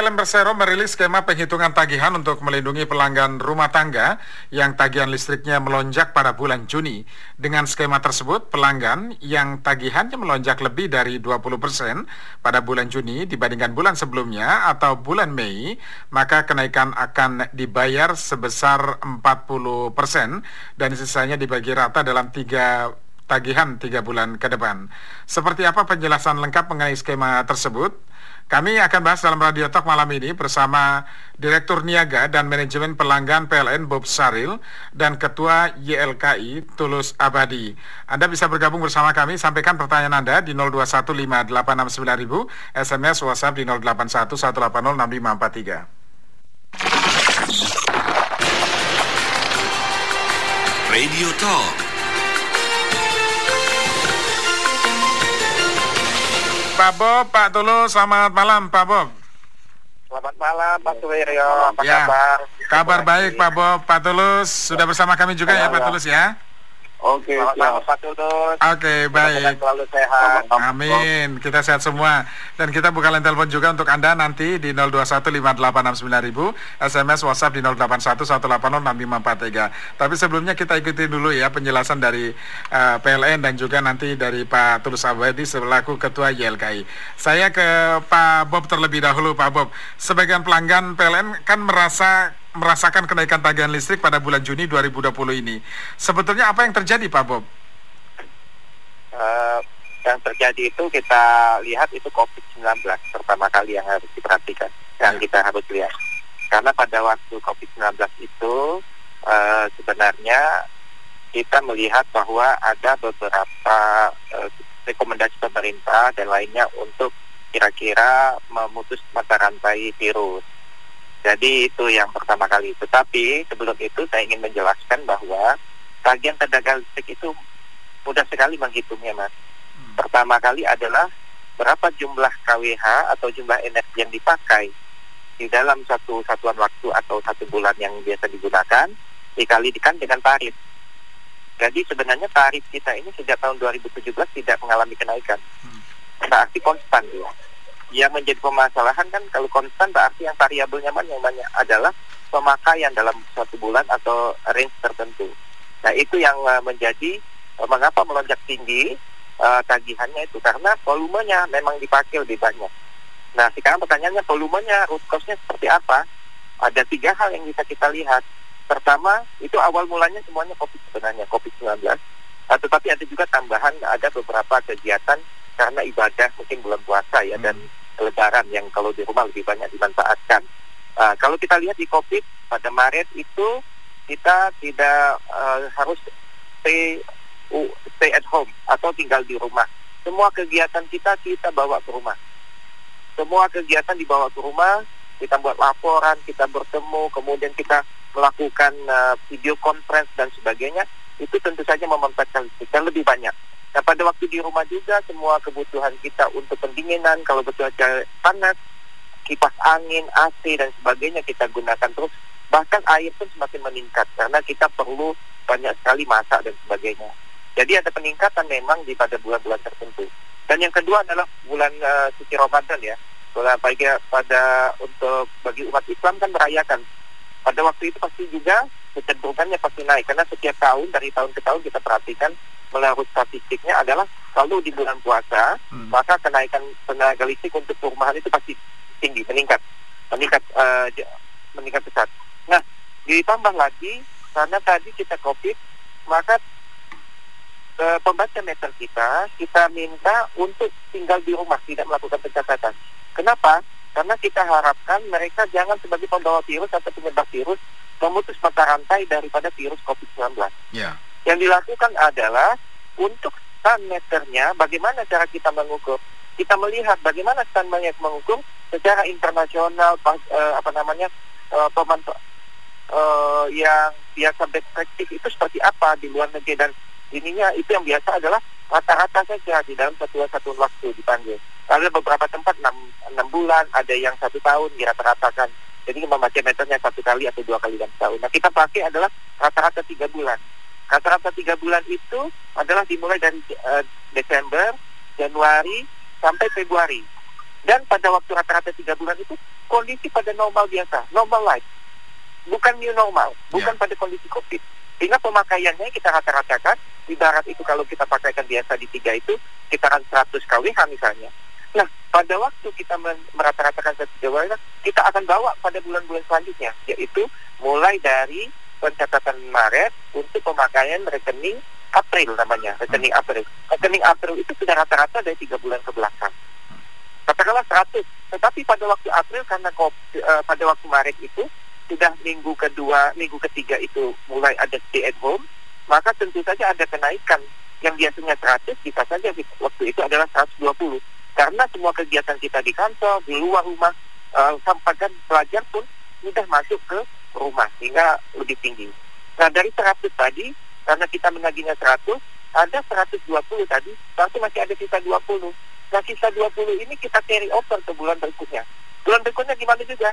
PLN Persero merilis skema penghitungan tagihan untuk melindungi pelanggan rumah tangga yang tagihan listriknya melonjak pada bulan Juni. Dengan skema tersebut, pelanggan yang tagihannya melonjak lebih dari 20% pada bulan Juni dibandingkan bulan sebelumnya atau bulan Mei, maka kenaikan akan dibayar sebesar 40% dan sisanya dibagi rata dalam tiga tagihan tiga bulan ke depan. Seperti apa penjelasan lengkap mengenai skema tersebut? Kami akan bahas dalam Radio Talk malam ini bersama Direktur Niaga dan Manajemen Pelanggan PLN Bob Saril dan Ketua YLKI Tulus Abadi. Anda bisa bergabung bersama kami, sampaikan pertanyaan Anda di 0215869000, SMS WhatsApp di 0811806543. Radio Talk Pak Bob, Pak Tulus, selamat malam Pak Bob. Selamat malam Pak Suwiryo, apa ya. kabar? Kabar baik Pak Bob, Pak Tulus, sudah bersama kami juga ya, ya Pak Tulus ya. Oke, selamat Pak Tulus. Oke, baik. Selalu sehat. Amin. Kita sehat semua. Dan kita buka line telepon juga untuk Anda nanti di 0215869000, SMS WhatsApp di 0811806543. Tapi sebelumnya kita ikuti dulu ya penjelasan dari uh, eh, PLN dan juga nanti dari Pak Tulus Abadi selaku Ketua YLKI. Saya ke Pak Bob terlebih dahulu, Pak Bob. Sebagian pelanggan PLN kan merasa merasakan kenaikan tagihan listrik pada bulan Juni 2020 ini. Sebetulnya apa yang terjadi Pak Bob? Uh, yang terjadi itu kita lihat itu COVID-19 pertama kali yang harus diperhatikan, yang ya. kita harus lihat. Karena pada waktu COVID-19 itu uh, sebenarnya kita melihat bahwa ada beberapa uh, rekomendasi pemerintah dan lainnya untuk kira-kira memutus mata rantai virus jadi itu yang pertama kali. Tetapi sebelum itu saya ingin menjelaskan bahwa tagihan tenaga listrik itu mudah sekali menghitungnya, Mas. Hmm. Pertama kali adalah berapa jumlah KWH atau jumlah energi yang dipakai di dalam satu satuan waktu atau satu bulan yang biasa digunakan dikalikan dengan tarif. Jadi sebenarnya tarif kita ini sejak tahun 2017 tidak mengalami kenaikan. Hmm. Berarti konstan ya yang menjadi permasalahan kan kalau konstan berarti yang variabelnya mana yang banyak adalah pemakaian dalam satu bulan atau range tertentu. Nah itu yang uh, menjadi uh, mengapa melonjak tinggi uh, tagihannya itu karena volumenya memang dipakai lebih banyak. Nah sekarang pertanyaannya volumenya root cause-nya seperti apa? Ada tiga hal yang bisa kita lihat. Pertama itu awal mulanya semuanya COVID sebenarnya COVID-19. Uh, tetapi ada juga tambahan ada beberapa kegiatan karena ibadah mungkin bulan puasa ya hmm. dan lebaran yang kalau di rumah lebih banyak dimanfaatkan. Uh, kalau kita lihat di COVID pada Maret itu kita tidak uh, harus stay uh, stay at home atau tinggal di rumah. Semua kegiatan kita kita bawa ke rumah. Semua kegiatan dibawa ke rumah, kita buat laporan, kita bertemu, kemudian kita melakukan uh, video conference dan sebagainya. Itu tentu saja memanfaatkan lebih banyak. Nah pada waktu di rumah juga semua kebutuhan kita untuk pendinginan, kalau cuaca panas, kipas angin, AC dan sebagainya kita gunakan terus. Bahkan air pun semakin meningkat karena kita perlu banyak sekali masak dan sebagainya. Jadi ada peningkatan memang di pada bulan-bulan tertentu. Dan yang kedua adalah bulan uh, suci Ramadan ya. Bulan bagi pada untuk bagi umat Islam kan merayakan. Pada waktu itu pasti juga kecenderungannya pasti naik karena setiap tahun dari tahun ke tahun kita perhatikan menurut statistiknya adalah kalau di bulan puasa hmm. maka kenaikan tenaga listrik untuk perumahan itu pasti tinggi meningkat meningkat uh, meningkat besar. Nah ditambah lagi karena tadi kita covid maka uh, pembaca meter kita kita minta untuk tinggal di rumah tidak melakukan pencatatan. Kenapa? Karena kita harapkan mereka jangan sebagai pembawa virus atau penyebab virus memutus mata rantai daripada virus COVID-19. Yeah. Yang dilakukan adalah untuk stand meternya, bagaimana cara kita mengukur? Kita melihat bagaimana stand banyak mengukur secara internasional, uh, apa namanya, uh, pemantau uh, yang biasa best practice itu seperti apa di luar negeri dan ininya itu yang biasa adalah rata-rata saja di dalam satu satu waktu dipanggil. Ada beberapa tempat 6, 6 bulan, ada yang satu tahun dirata-ratakan. Jadi membaca meternya satu kali atau dua kali dalam setahun. Nah kita pakai adalah rata-rata tiga bulan. Rata-rata tiga bulan itu adalah dimulai dari uh, Desember, Januari, sampai Februari. Dan pada waktu rata-rata tiga bulan itu kondisi pada normal biasa, normal life. Bukan new normal, bukan yeah. pada kondisi COVID. Sehingga pemakaiannya kita rata-ratakan, ibarat itu kalau kita pakaikan biasa di tiga itu, sekitaran 100 kWh misalnya. Nah, pada waktu kita merata-ratakan satu KWH, kita akan bawa pada bulan-bulan selanjutnya, yaitu mulai dari pencatatan Maret untuk pemakaian rekening April namanya, rekening April. Rekening April itu sudah rata-rata dari tiga bulan ke belakang. Katakanlah 100 tetapi pada waktu April karena uh, pada waktu Maret itu sudah minggu kedua minggu ketiga itu mulai ada stay at home maka tentu saja ada kenaikan yang biasanya 100 bisa saja waktu itu adalah 120 karena semua kegiatan kita di kantor di luar rumah uh, sampai kan pelajar pun sudah masuk ke rumah sehingga lebih tinggi nah dari 100 tadi karena kita menagihnya 100 ada 120 tadi berarti masih ada sisa 20 Nah sisa 20 ini kita carry over ke bulan berikutnya. Bulan berikutnya gimana juga?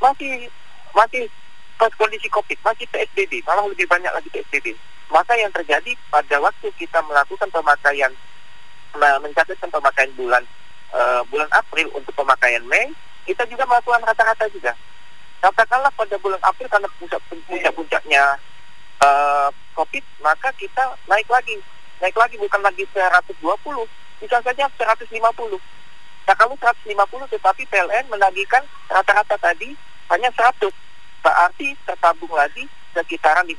Masih masih pas kondisi COVID, masih PSBB, malah lebih banyak lagi PSBB. Maka yang terjadi pada waktu kita melakukan pemakaian mencatatkan pemakaian bulan uh, bulan April untuk pemakaian Mei, kita juga melakukan rata-rata juga. Katakanlah pada bulan April karena puncak-puncaknya uh, COVID, maka kita naik lagi. Naik lagi bukan lagi 120, bisa saja 150. Nah kalau 150 tetapi PLN menagihkan rata-rata tadi hanya 100. Berarti tertabung lagi sekitaran 50.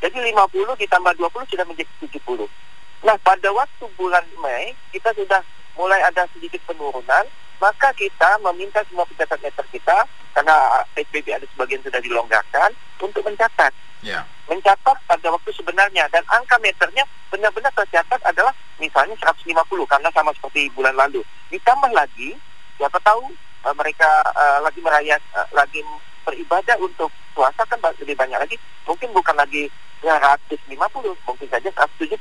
Jadi 50 ditambah 20 sudah menjadi 70. Nah pada waktu bulan Mei kita sudah mulai ada sedikit penurunan, maka kita meminta semua pencatat meter kita karena PSBB ada sebagian sudah dilonggarkan untuk mencatat. Yeah. Mencatat pada waktu sebenarnya dan angka meternya benar-benar tercatat adalah misalnya 150 karena sama seperti bulan lalu. Ditambah lagi, siapa tahu uh, mereka uh, lagi merayat uh, lagi beribadah untuk puasa kan lebih banyak lagi. Mungkin bukan lagi 150, mungkin saja 170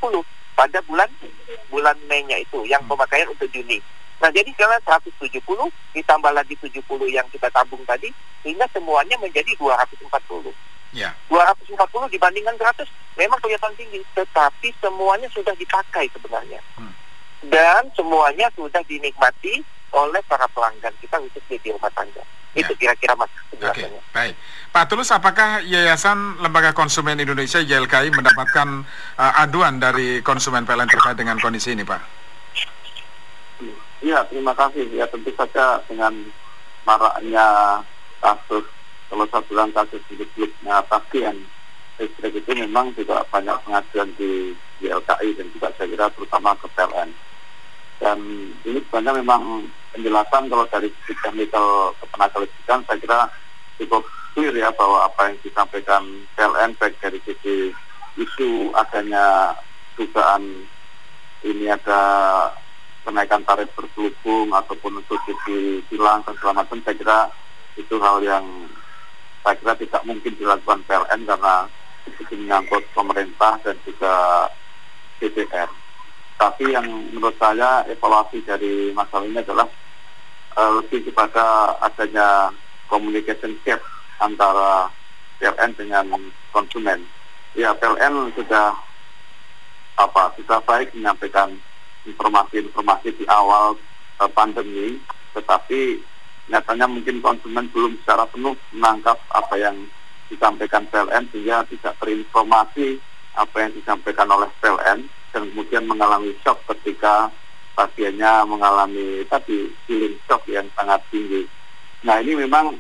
pada bulan bulan Mei-nya itu yang hmm. pemakaian untuk Juni. Nah, jadi sekarang 170 ditambah lagi 70 yang kita tabung tadi sehingga semuanya menjadi 240. Ya. 240 dibandingkan 100 memang kelihatan tinggi, tetapi semuanya sudah dipakai sebenarnya. Hmm. Dan semuanya sudah dinikmati oleh para pelanggan kita khusus di rumah tangga. Ya. Itu kira-kira mas Oke, okay, baik. Pak Tulus, apakah Yayasan Lembaga Konsumen Indonesia YLKI mendapatkan uh, aduan dari konsumen PLN terkait dengan kondisi ini, Pak? Iya, terima kasih. Ya tentu saja dengan maraknya kasus kalau saya bilang kasus hidupnya tagihan listrik itu memang juga banyak pengajuan di, di LKI dan juga saya kira terutama ke PLN. Dan ini sebenarnya memang penjelasan kalau dari sisi teknikal ketenaga listrikan saya kira cukup clear ya bahwa apa yang disampaikan PLN baik dari sisi isu adanya dugaan ini ada kenaikan tarif berselubung ataupun sisi silang dan segala macam saya kira itu hal yang saya kira tidak mungkin dilakukan PLN karena itu menyangkut pemerintah dan juga DPR. Tapi yang menurut saya evaluasi dari masalah ini adalah uh, lebih kepada adanya communication gap antara PLN dengan konsumen. Ya PLN sudah apa sudah baik menyampaikan informasi-informasi di awal uh, pandemi, tetapi nyatanya mungkin konsumen belum secara penuh menangkap apa yang disampaikan PLN sehingga tidak terinformasi apa yang disampaikan oleh PLN dan kemudian mengalami shock ketika pasiennya mengalami tadi feeling shock yang sangat tinggi. Nah ini memang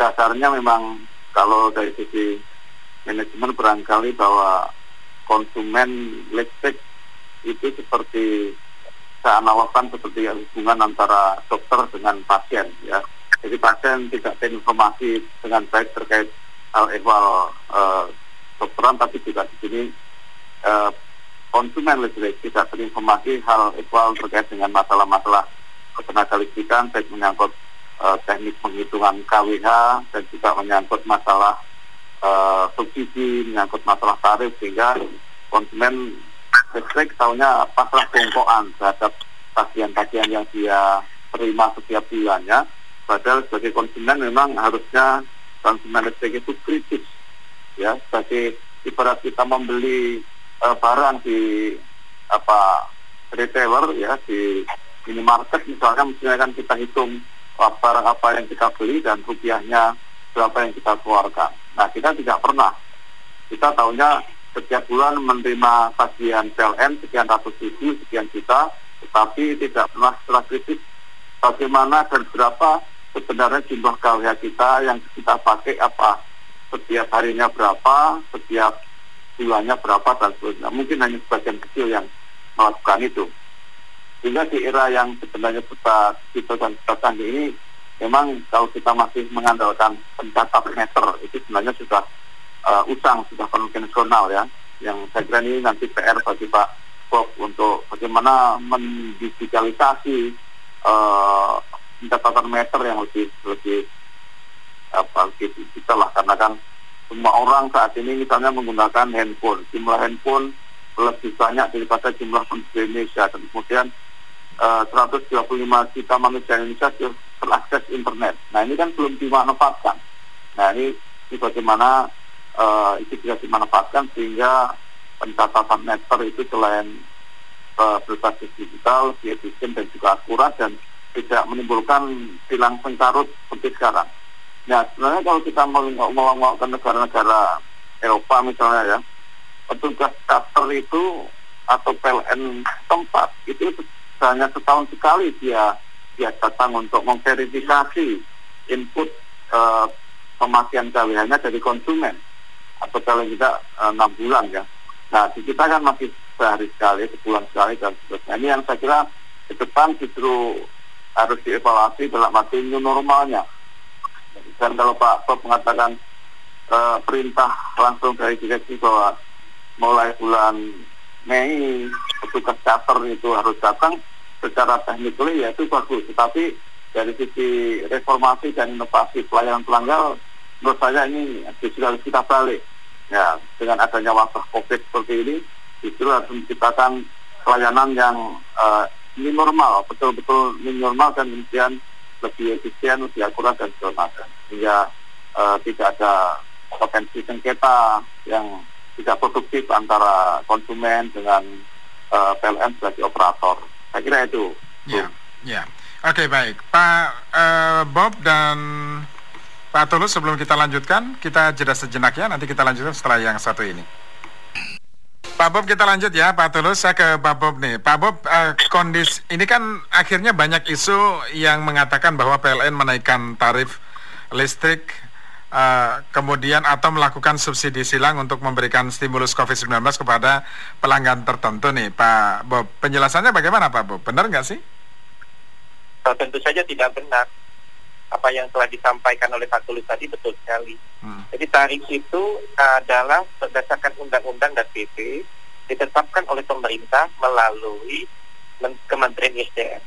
dasarnya memang kalau dari sisi manajemen barangkali bahwa konsumen listrik itu seperti seakan seperti hubungan antara dokter dengan pasien ya. Jadi pasien tidak terinformasi dengan baik terkait hal ehwal uh, dokteran, tapi juga di sini uh, konsumen listrik tidak terinformasi hal ehwal terkait dengan masalah-masalah ketenaga listrikan, baik menyangkut uh, teknik penghitungan KWH dan juga menyangkut masalah uh, subsidi, menyangkut masalah tarif sehingga konsumen listrik tahunya pasrah bongkoan terhadap tagihan-tagihan yang dia terima setiap bulannya. Padahal sebagai konsumen memang harusnya konsumen listrik itu kritis. Ya, sebagai ibarat kita membeli uh, barang di apa retailer ya di minimarket misalnya misalnya kan kita hitung barang apa yang kita beli dan rupiahnya berapa yang kita keluarkan. Nah kita tidak pernah. Kita tahunya setiap bulan menerima tagihan PLN sekian ratus ribu, sekian juta, tetapi tidak pernah setelah kritis bagaimana dan berapa sebenarnya jumlah karya kita yang kita pakai apa setiap harinya berapa, setiap bulannya berapa dan sebagainya. Mungkin hanya sebagian kecil yang melakukan itu. Sehingga di era yang sebenarnya kita kita dan kita ini memang kalau kita masih mengandalkan pencatat meter itu sebenarnya sudah uh, usang, sudah konvensional ya. Yang saya kira ini nanti PR bagi Pak Bob untuk bagaimana mendigitalisasi uh, pencatatan meter yang lebih lebih apa digital lah karena kan semua orang saat ini misalnya menggunakan handphone jumlah handphone lebih banyak daripada jumlah penduduk Indonesia dan kemudian uh, 125 juta manusia Indonesia terakses internet. Nah ini kan belum dimanfaatkan. Nah ini, ini bagaimana uh, itu bisa dimanfaatkan sehingga pencatatan meter itu selain uh, berbasis digital, efisien dan juga akurat dan tidak menimbulkan silang sengkarut seperti sekarang. Nah sebenarnya kalau kita mau ke negara-negara Eropa misalnya ya, petugas cater itu atau PLN tempat itu hanya setahun sekali dia dia datang untuk memverifikasi input uh, pemakaian KWH-nya dari konsumen atau kalau tidak eh, enam bulan ya. Nah di kita kan masih sehari sekali, sebulan sekali dan seterusnya. Ini yang saya kira ke depan justru harus dievaluasi dalam arti new normalnya. Dan kalau Pak Bob mengatakan uh, perintah langsung dari direksi bahwa mulai bulan Mei petugas charter itu harus datang secara teknikal ya itu bagus. Tetapi dari sisi reformasi dan inovasi pelayanan pelanggar menurut saya ini justru harus kita balik. Ya, dengan adanya wabah COVID seperti ini justru harus menciptakan pelayanan yang uh, normal, betul-betul ini normal dan kemudian lebih efisien, lebih akurat dan segala. Sehingga uh, tidak ada potensi sengketa yang tidak produktif antara konsumen dengan uh, PLN sebagai operator. Saya kira itu. Ya, ya. Oke okay, baik, Pak uh, Bob dan Pak Tulus sebelum kita lanjutkan, kita jeda sejenak ya. Nanti kita lanjutkan setelah yang satu ini. Pak Bob kita lanjut ya Pak Tulus saya ke Pak Bob nih Pak Bob uh, kondisi ini kan akhirnya banyak isu yang mengatakan bahwa PLN menaikkan tarif listrik uh, kemudian atau melakukan subsidi silang untuk memberikan stimulus COVID-19 kepada pelanggan tertentu nih Pak Bob penjelasannya bagaimana Pak Bob benar nggak sih? Oh, tentu saja tidak benar apa yang telah disampaikan oleh Pak Tulus tadi betul sekali. Hmm. Jadi tarif itu adalah berdasarkan undang-undang dan PP ditetapkan oleh pemerintah melalui Kementerian SDM.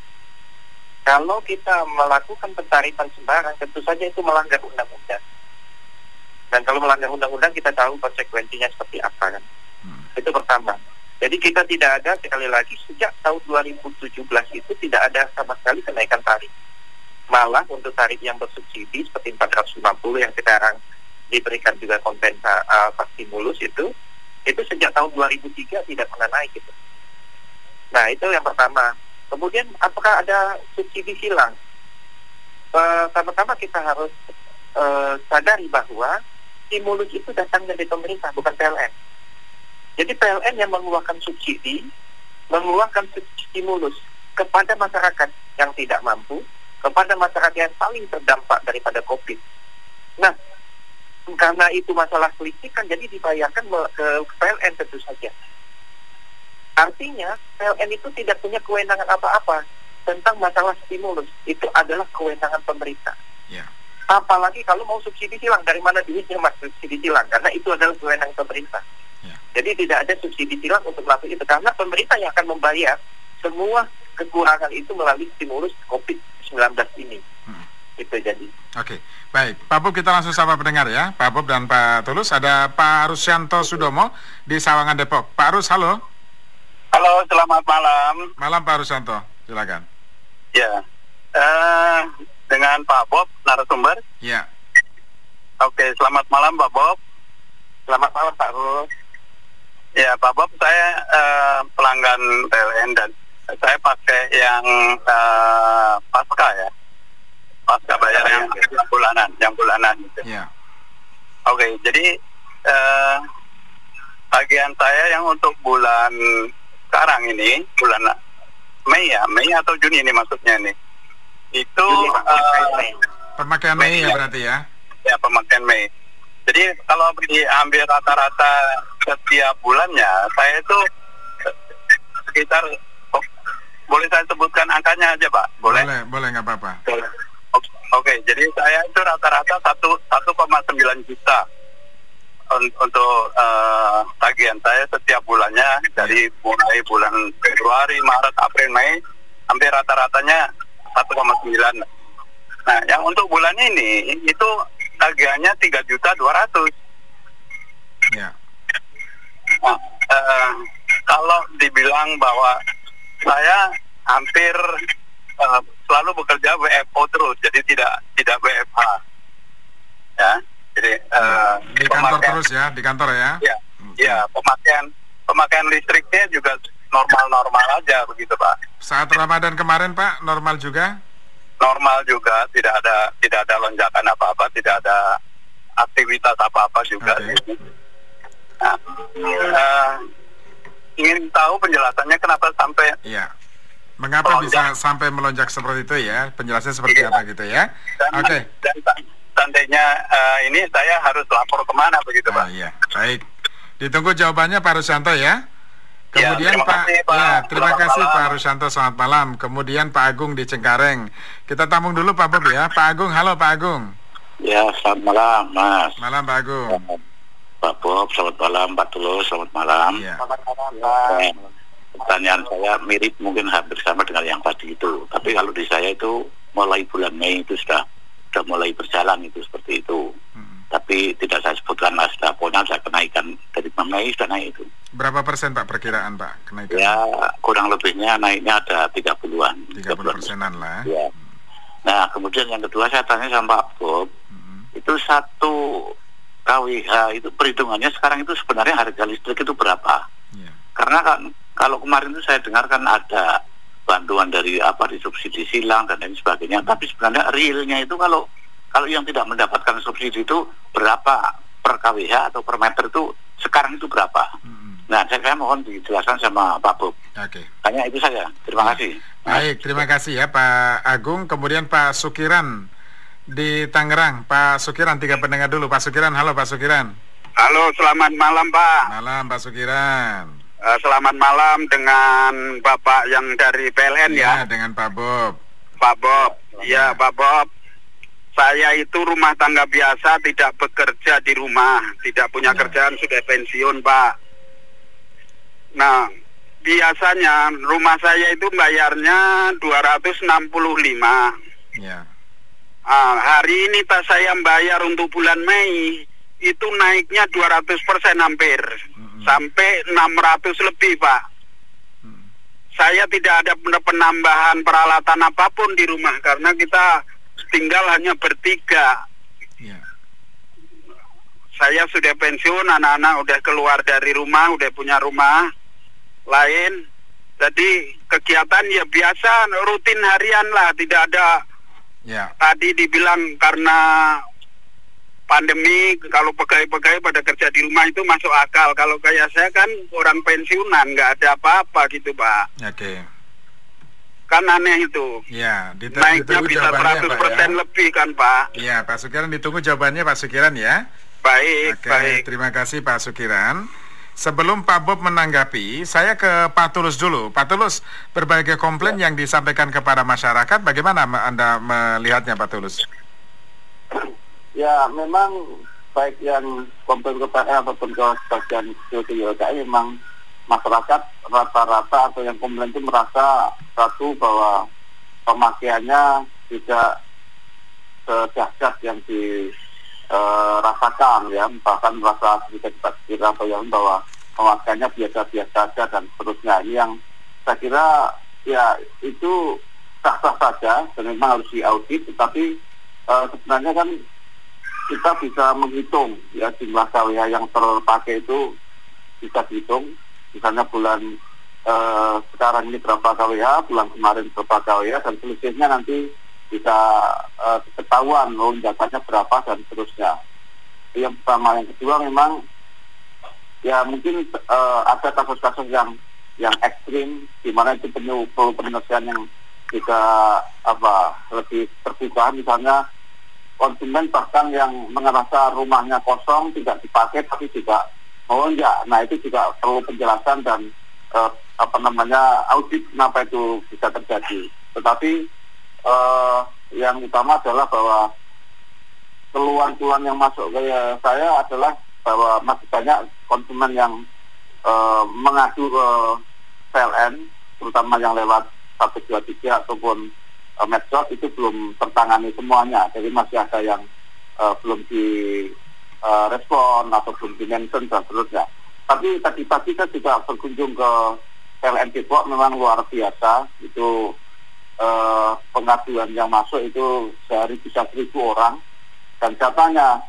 Kalau kita melakukan pentarifan sembarang, tentu saja itu melanggar undang-undang. Dan kalau melanggar undang-undang, kita tahu konsekuensinya seperti apa kan. Hmm. Itu pertama. Jadi kita tidak ada sekali lagi sejak tahun 2017 itu tidak ada sama sekali kenaikan tarif malah untuk tarif yang bersubsidi seperti 450 yang sekarang diberikan juga kompensa uh, stimulus itu itu sejak tahun 2003 tidak pernah naik gitu. Nah itu yang pertama. Kemudian apakah ada subsidi silang? Uh, pertama kita harus uh, sadari bahwa stimulus itu datang dari pemerintah bukan PLN. Jadi PLN yang mengeluarkan subsidi, mengeluarkan stimulus kepada masyarakat yang tidak mampu kepada masyarakat yang paling terdampak daripada COVID. Nah, karena itu masalah kan jadi dibayarkan ke PLN tentu saja. Artinya PLN itu tidak punya kewenangan apa-apa tentang masalah stimulus. Itu adalah kewenangan pemerintah. Yeah. Apalagi kalau mau subsidi silang, dari mana duitnya mas subsidi silang? Karena itu adalah kewenangan pemerintah. Yeah. Jadi tidak ada subsidi silang untuk melakukan itu karena pemerintah yang akan membayar semua kekurangan itu melalui stimulus COVID-19 ini. Hmm. Itu jadi. Oke, okay. baik. Pak Bob kita langsung sama pendengar ya. Pak Bob dan Pak Tulus. Ada Pak Rusyanto Sudomo di Sawangan Depok. Pak Rus, halo. Halo, selamat malam. Malam Pak Rusyanto, silakan. Ya, uh, dengan Pak Bob, narasumber. Ya. Oke, selamat malam Pak Bob. Selamat malam Pak Rus. Ya, Pak Bob, saya uh, pelanggan PLN dan saya pakai yang uh, pasca ya. Pasca bayar yang, yang bulanan, yang bulanan gitu. Ya. Oke, jadi uh, tagihan saya yang untuk bulan sekarang ini, bulan Mei ya, Mei atau Juni ini maksudnya nih. Itu uh, Pemakaian Mei ya berarti ya? ya pemakaian Mei. Jadi kalau diambil rata-rata setiap bulannya, saya itu sekitar boleh saya sebutkan angkanya aja, Pak? Boleh? Boleh, boleh nggak apa-apa. Oke, jadi saya itu rata-rata satu 1,9 juta un- untuk uh, tagihan saya setiap bulannya dari mulai bulan Februari, Maret, April, Mei hampir rata-ratanya 1,9. Nah, yang untuk bulan ini itu tagihannya 3 juta 200. Ya. Nah, eh, kalau dibilang bahwa saya hampir eh, selalu bekerja WFO terus, jadi tidak tidak WFH. Ya, jadi eh, Di kantor pemakaian- terus ya, di kantor ya? Ya, Oke. ya pemakaian pemakaian listriknya juga normal-normal aja begitu Pak. Saat Ramadan kemarin Pak, normal juga? Normal juga, tidak ada tidak ada lonjakan apa-apa, tidak ada aktivitas apa-apa juga. Oke. Nah, eh, ingin tahu penjelasannya kenapa sampai Iya. Mengapa Melonjak. bisa sampai melonjak seperti itu ya? Penjelasannya seperti Iya. apa gitu ya? dan, Oke. dan sa- seandainya eh, ini saya harus lapor ke mana begitu Ah, Pak? iya, baik. Ditunggu jawabannya Pak Rusyanto ya. Ya, Kemudian terima Pak, kasih, Pak. ya, terima Selamat kasih malam. Pak Rusyanto, selamat malam. Kemudian Pak Agung di Cengkareng. Kita tampung dulu Pak Bob ya. Pak Agung, halo Pak Agung. Ya, selamat malam, Mas. Malam Pak Agung. Pak Bob, selamat malam, Pak Tulus, selamat malam. Iya. Eh, Pertanyaan saya mirip mungkin hampir sama dengan yang tadi itu. Tapi kalau di saya itu mulai bulan Mei itu sudah sudah mulai berjalan itu seperti itu. Hmm. Tapi tidak saya sebutkan mas, nah, pokoknya saya kenaikan dari Mei sudah naik itu. Berapa persen Pak perkiraan Pak kenaikan? Ya kurang lebihnya naiknya ada 30-an. 30 persenan lah. Ya. Nah kemudian yang kedua saya tanya sama Pak Bob, Hmm. itu satu KWH itu perhitungannya sekarang itu sebenarnya harga listrik itu berapa? Iya. Karena kan kalau kemarin itu saya dengar kan ada bantuan dari apa di subsidi silang dan lain sebagainya, tapi sebenarnya realnya itu kalau kalau yang tidak mendapatkan subsidi itu berapa per KWH atau per meter itu sekarang itu berapa? Hmm. Nah, saya, saya mohon dijelaskan sama Pak Bob. Oke. Hanya itu saja. Terima kasih. Baik, terima kasih ya Pak Agung. Kemudian Pak Sukiran di Tangerang. Pak Sukiran, tiga pendengar dulu. Pak Sukiran, halo Pak Sukiran. Halo, selamat malam Pak. Malam Pak Sukiran. Eh, selamat malam dengan Bapak yang dari PLN ya, Iya, dengan Pak Bob. Pak Bob. Ya, Pak Bob. Saya itu rumah tangga biasa, tidak bekerja di rumah, tidak punya Ya. kerjaan, sudah pensiun, Pak. Nah, biasanya rumah saya itu bayarnya 265. Ya. Ah, hari ini tas saya bayar untuk bulan Mei itu naiknya 200 persen hampir Mm-mm. sampai 600 lebih pak. Hmm. Saya tidak ada pen- penambahan peralatan apa pun di rumah karena kita tinggal hanya bertiga. Ya. Saya sudah pensiun, anak-anak udah keluar dari rumah, udah punya rumah lain. Jadi kegiatan ya biasa rutin harian lah, tidak ada Ya. tadi dibilang karena pandemi kalau pegawai-pegawai pada kerja di rumah itu masuk akal kalau kayak saya kan orang pensiunan nggak ada apa-apa gitu pak Oke. kan aneh itu Ya, dit- naiknya ditunggu bisa jawabannya 100% Pak ya. lebih kan pak Iya, Pak Sukiran ditunggu jawabannya Pak Sukiran ya. baik Oke, baik terima kasih Pak Sukiran. Sebelum Pak Bob menanggapi, saya ke Pak Tulus dulu. Pak Tulus, berbagai komplain yang disampaikan kepada masyarakat, bagaimana Anda melihatnya Pak Tulus? Ya, memang baik yang komplain ke PL ataupun ke bagian YLKI memang masyarakat rata-rata atau yang komplain itu merasa satu bahwa pemakaiannya tidak sedahsyat yang dirasakan ya bahkan merasa sedikit kira atau yang bahwa pemakaiannya biasa-biasa saja dan seterusnya. Ini yang saya kira ya itu sah-sah saja dan memang harus diaudit tetapi eh, sebenarnya kan kita bisa menghitung ya jumlah KWH yang terpakai itu bisa dihitung. Misalnya bulan eh, sekarang ini berapa KWH, bulan kemarin berapa KWH, dan selisihnya nanti bisa eh, ketahuan lonjakannya berapa dan seterusnya. Yang pertama, yang kedua memang ya mungkin eh, ada kasus-kasus yang yang ekstrim, di mana itu perlu perlu penyelesaian yang juga apa lebih terbuka, misalnya konsumen bahkan yang merasa rumahnya kosong tidak dipakai tapi juga melonjak. Nah itu juga perlu penjelasan dan eh, apa namanya audit kenapa itu bisa terjadi. Tetapi eh, yang utama adalah bahwa keluhan-keluhan yang masuk ke saya adalah bahwa masih banyak konsumen yang eh, mengadu ke PLN, terutama yang lewat 123 ataupun uh, medsos itu belum tertangani semuanya. Jadi masih ada yang uh, belum di uh, respon atau belum di mention dan seterusnya. Tapi tadi pagi saya juga berkunjung ke PLN Depok memang luar biasa. Itu uh, pengaduan yang masuk itu sehari bisa seribu orang. Dan katanya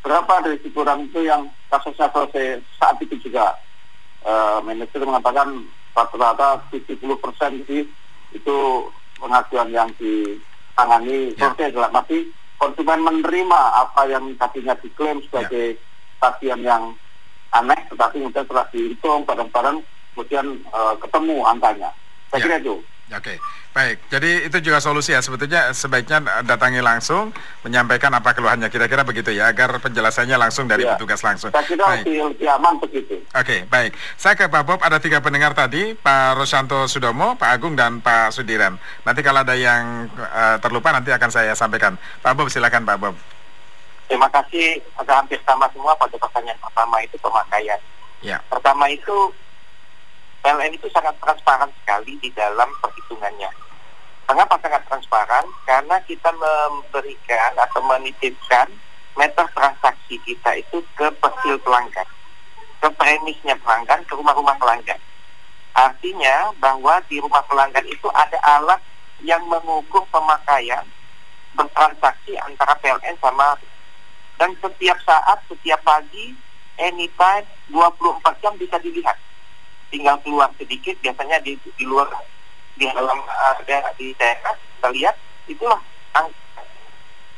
berapa dari seribu orang itu yang kasusnya selesai saat itu juga. Uh, manajer mengatakan rata-rata 70 persen itu pengaduan yang ditangani Ya. selesai dalam arti konsumen menerima apa yang tadinya diklaim sebagai tagihan yang aneh tetapi kemudian setelah dihitung bareng-bareng kemudian eh, ketemu angkanya saya Ya. kira itu Oke, baik. Jadi itu juga solusi ya. Sebetulnya sebaiknya datangi langsung, menyampaikan apa keluhannya. Kira-kira begitu ya, agar penjelasannya langsung dari Ya. petugas langsung. saya kira Baik. lebih, aman begitu Oke, baik. Saya ke Pak Bob, ada tiga pendengar tadi, Pak Rosyanto Sudomo, Pak Agung, dan Pak Sudiran. Nanti kalau ada yang eh, terlupa, nanti akan saya sampaikan. Pak Bob, silakan Pak Bob. Terima kasih. Agak hampir sama semua pada pertanyaan pertama itu pemakaian. Ya, Pertama itu PLN itu sangat transparan sekali di dalam perhitungannya. Kenapa sangat transparan? Karena kita memberikan atau menitipkan meter transaksi kita itu ke persil pelanggan, ke premisnya pelanggan, ke rumah-rumah pelanggan. Artinya bahwa di rumah pelanggan itu ada alat yang mengukur pemakaian bertransaksi antara PLN sama dan setiap saat, setiap pagi, anytime, 24 jam bisa dilihat. Tinggal keluar sedikit, biasanya di, di luar, di dalam ada di daerah, kita lihat, itulah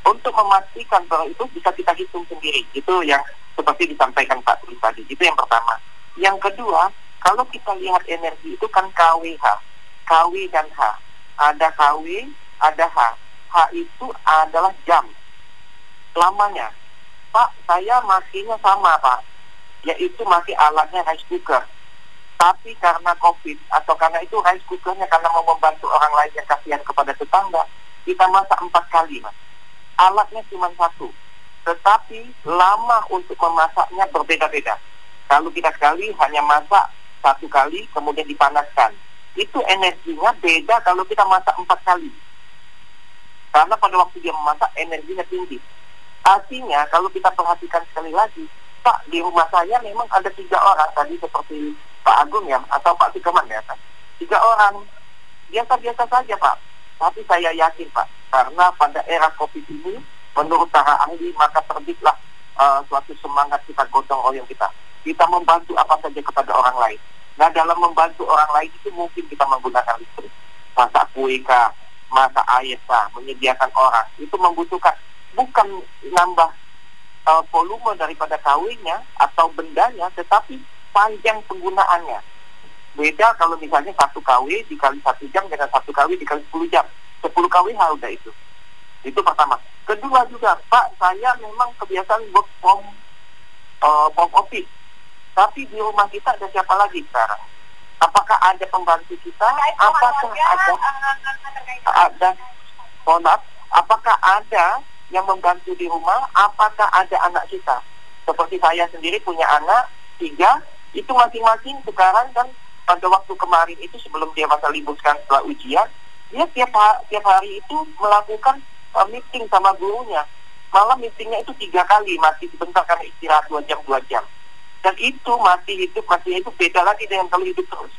untuk memastikan bahwa itu bisa kita hitung sendiri. Itu yang seperti disampaikan Pak Tri tadi. Itu yang pertama. Yang kedua, kalau kita lihat energi itu kan KWH, KW dan H. Ada KW, ada H. H itu adalah jam lamanya. Pak, saya makinya sama, Pak. Yaitu masih alatnya rice cooker. Tapi karena COVID atau karena itu rice cookernya karena mau membantu orang lain yang kasihan kepada tetangga, kita masak empat kali, Mas. Alatnya cuma satu. Tetapi lama untuk memasaknya berbeda-beda. Kalau kita sekali hanya masak satu kali, kemudian dipanaskan. Itu energinya beda kalau kita masak empat kali. Karena pada waktu dia memasak energinya tinggi. Artinya kalau kita perhatikan sekali lagi, Pak di rumah saya memang ada tiga orang tadi seperti Pak Agung ya atau Pak Tikeman ya kan? Tiga orang biasa-biasa saja Pak. Tapi saya yakin Pak karena pada era COVID ini menurut para ahli maka terbitlah uh, suatu semangat kita gotong royong kita. Kita membantu apa saja kepada orang lain. Nah dalam membantu orang lain itu mungkin kita menggunakan listrik. Masak kue kah, masak air kah, menyediakan orang. Itu membutuhkan bukan nambah uh, volume daripada kawinnya atau bendanya, tetapi panjang penggunaannya. Beda kalau misalnya satu KW dikali satu jam dengan satu KW dikali 10 jam. 10 KW udah itu. Itu pertama. Kedua juga, Pak, saya memang kebiasaan work from uh, from office. Tapi di rumah kita ada siapa lagi sekarang? Apakah ada pembantu kita? Apakah ada ada mohon maaf, apakah ada yang membantu di rumah? Apakah ada anak kita? Seperti saya sendiri punya anak tiga, itu masing-masing sekarang kan pada waktu kemarin itu sebelum dia masa libur sekarang setelah ujian, dia tiap tiap hari itu melakukan uh, meeting sama gurunya. Malam meetingnya itu tiga kali, masih sebentar karena istirahat dua jam dua jam. Dan itu masih hidup, masih hidup beda lagi dengan kalau hidup terus.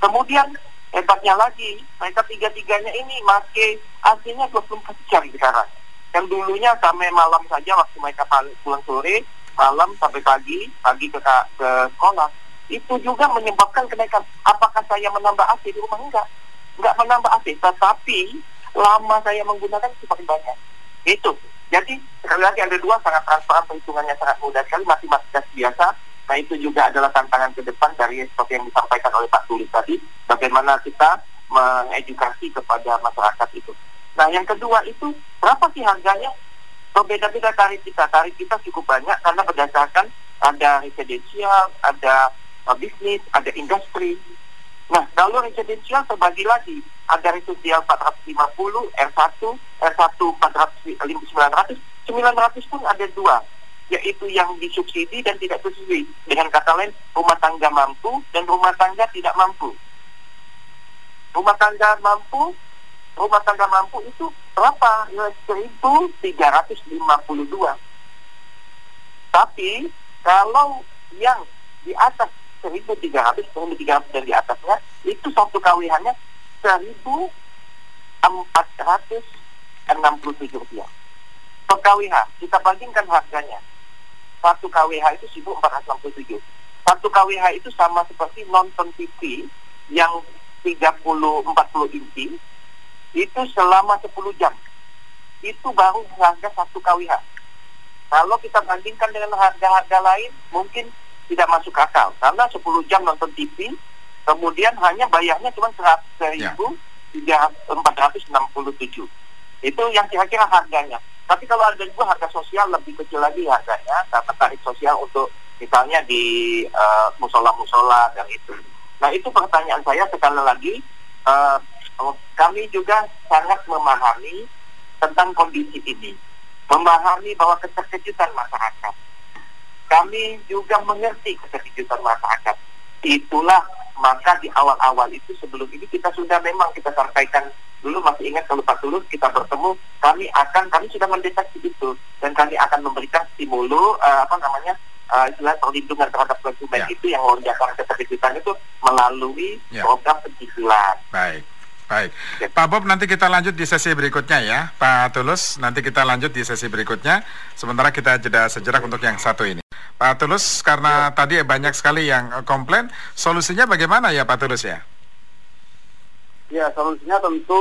Kemudian hebatnya lagi, mereka tiga-tiganya ini masih aslinya 24 jam sekarang. Yang dulunya sampai malam saja waktu mereka pulang sore, malam sampai pagi, pagi ke, ke sekolah. itu juga menyebabkan kenaikan. Apakah saya menambah AC di rumah? Enggak. Enggak menambah AC, tetapi lama saya menggunakan semakin banyak. Itu. Jadi sekali lagi ada dua sangat transparan perhitungannya sangat mudah sekali matematika biasa. Nah itu juga adalah tantangan ke depan dari seperti yang disampaikan oleh Pak Tulis tadi. Bagaimana kita mengedukasi kepada masyarakat itu. Nah yang kedua itu berapa sih harganya? Berbeda-beda tarif kita. Tarif kita cukup banyak karena berdasarkan ada residensial, ada uh, bisnis, ada industri. Nah, kalau residensial terbagi lagi. Ada residensial 450, R1, R1 400, 900, 900 pun ada dua yaitu yang disubsidi dan tidak disubsidi. Dengan kata lain, rumah tangga mampu dan rumah tangga tidak mampu. Rumah tangga mampu, rumah tangga mampu itu berapa? 1.352. Tapi kalau yang di atas 1.300, 1.300 dan di atasnya, itu satu KWH-nya 1.467 rupiah. Per KWH, kita bandingkan harganya. Satu KWH itu 1.467. Satu KWH itu sama seperti nonton TV yang 30-40 inci, itu selama 10 jam. Itu baru harga satu KWH. Kalau kita bandingkan dengan harga-harga lain, mungkin tidak masuk akal karena 10 jam nonton TV kemudian hanya bayarnya cuma 100 ribu ya. 467 itu yang kira-kira harganya tapi kalau ada juga harga sosial lebih kecil lagi harganya karena tarif sosial untuk misalnya di uh, musola-musola dan itu nah itu pertanyaan saya sekali lagi uh, kami juga sangat memahami tentang kondisi ini memahami bahwa keterkejutan masyarakat kami juga mengerti keterkejutan masyarakat. Itulah maka di awal-awal itu sebelum ini kita sudah memang kita sampaikan dulu masih ingat kalau Pak Tulus kita bertemu kami akan kami sudah mendeteksi itu dan kami akan memberikan stimulu uh, apa namanya uh, istilah perlindungan terhadap konsumen ya. itu yang lonjakan keterkejutan itu melalui ya. program pencicilan. Baik. Baik, Pak Bob nanti kita lanjut di sesi berikutnya ya, Pak Tulus. Nanti kita lanjut di sesi berikutnya. Sementara kita jeda sejenak untuk yang satu ini. Pak Tulus, karena ya. tadi banyak sekali yang eh, komplain, solusinya bagaimana ya Pak Tulus ya? Ya, solusinya tentu